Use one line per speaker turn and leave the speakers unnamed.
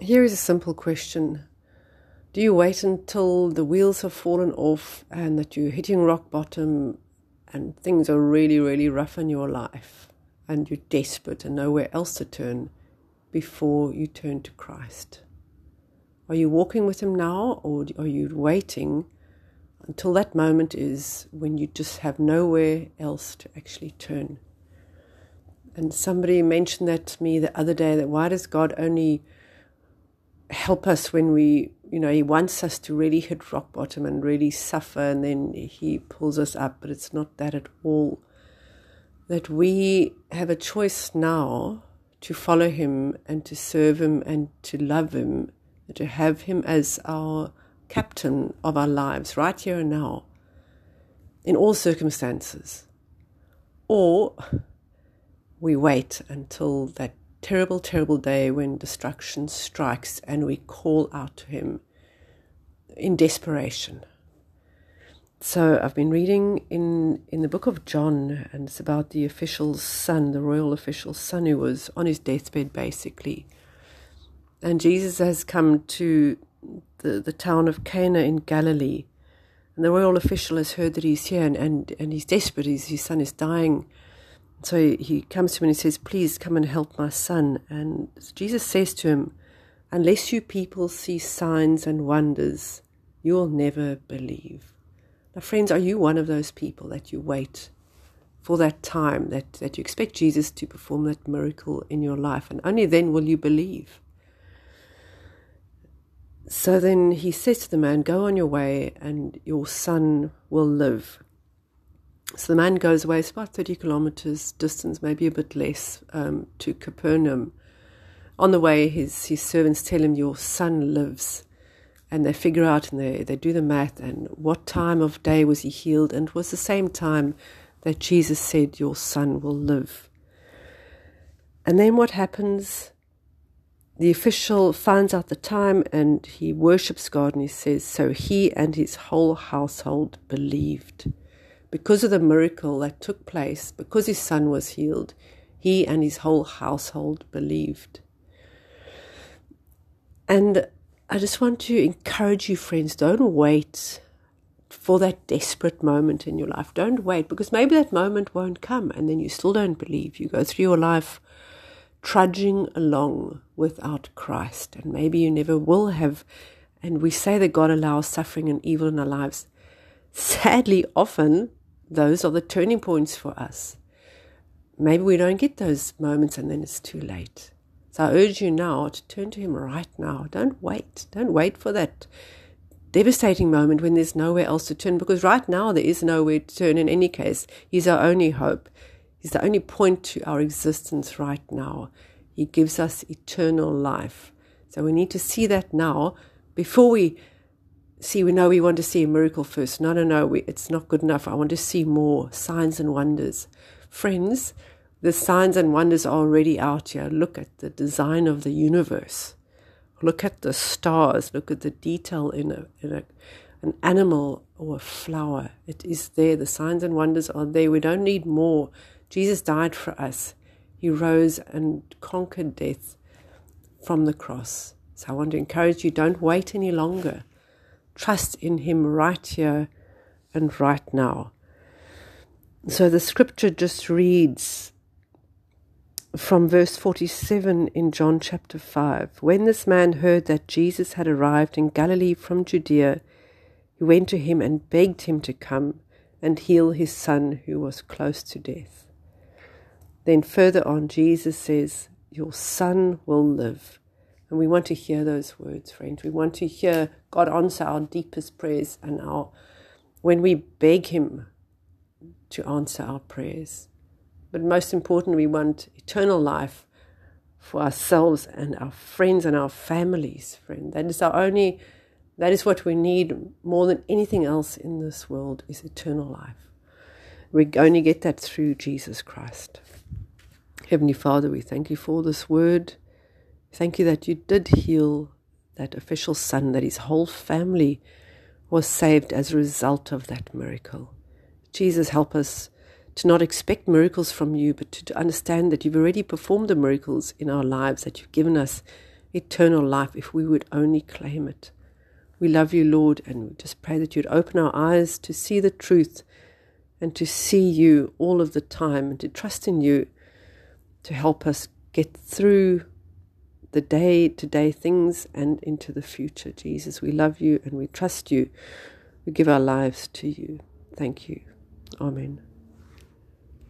Here is a simple question Do you wait until the wheels have fallen off and that you're hitting rock bottom and things are really, really rough in your life and you're desperate and nowhere else to turn before you turn to Christ? Are you walking with Him now or are you waiting until that moment is when you just have nowhere else to actually turn? And somebody mentioned that to me the other day that why does God only help us when we, you know, He wants us to really hit rock bottom and really suffer, and then He pulls us up. But it's not that at all. That we have a choice now to follow Him and to serve Him and to love Him, and to have Him as our captain of our lives right here and now, in all circumstances. Or we wait until that terrible, terrible day when destruction strikes and we call out to Him in desperation. So I've been reading in, in the book of John, and it's about the official's son, the royal official's son, who was on his deathbed basically. And Jesus has come to the, the town of Cana in Galilee. And the royal official has heard that he's here and, and, and he's desperate. His, his son is dying so he comes to him and he says, Please come and help my son. And Jesus says to him, Unless you people see signs and wonders, you will never believe. Now, friends, are you one of those people that you wait for that time, that, that you expect Jesus to perform that miracle in your life, and only then will you believe? So then he says to the man, Go on your way, and your son will live. So the man goes away, it's about 30 kilometers distance, maybe a bit less, um, to Capernaum. On the way, his, his servants tell him, Your son lives. And they figure out and they, they do the math and what time of day was he healed. And it was the same time that Jesus said, Your son will live. And then what happens? The official finds out the time and he worships God and he says, So he and his whole household believed because of the miracle that took place, because his son was healed, he and his whole household believed. And I just want to encourage you, friends, don't wait for that desperate moment in your life. Don't wait because maybe that moment won't come and then you still don't believe. You go through your life trudging along without Christ, and maybe you never will have. And we say that God allows suffering and evil in our lives. Sadly, often those are the turning points for us. Maybe we don't get those moments and then it's too late. So I urge you now to turn to Him right now. Don't wait. Don't wait for that devastating moment when there's nowhere else to turn because right now there is nowhere to turn in any case. He's our only hope. He's the only point to our existence right now. He gives us eternal life. So we need to see that now before we see, we know we want to see a miracle first. No, no, no, we, it's not good enough. I want to see more signs and wonders. Friends, the signs and wonders are already out here. Look at the design of the universe. Look at the stars. Look at the detail in, a, in a, an animal or a flower. It is there. The signs and wonders are there. We don't need more. Jesus died for us. He rose and conquered death from the cross. So I want to encourage you don't wait any longer. Trust in Him right here and right now. So the scripture just reads from verse 47 in John chapter 5. When this man heard that Jesus had arrived in Galilee from Judea, he went to him and begged him to come and heal his son who was close to death. Then further on, Jesus says, Your son will live. And we want to hear those words, friends. We want to hear God answer our deepest prayers and our when we beg Him to answer our prayers. But most important, we want eternal life for ourselves and our friends and our families, friend. That is our only that is what we need more than anything else in this world is eternal life. We only get that through Jesus Christ. Heavenly Father, we thank you for this word. Thank you that you did heal that official son, that his whole family was saved as a result of that miracle. Jesus, help us to not expect miracles from you, but to, to understand that you've already performed the miracles in our lives, that you've given us eternal life if we would only claim it. We love you, Lord, and we just pray that you'd open our eyes to see the truth and to see you all of the time and to trust in you to help us get through the day to day things and into the future. Jesus, we love you and we trust you. We give our lives to you. Thank you. Amen.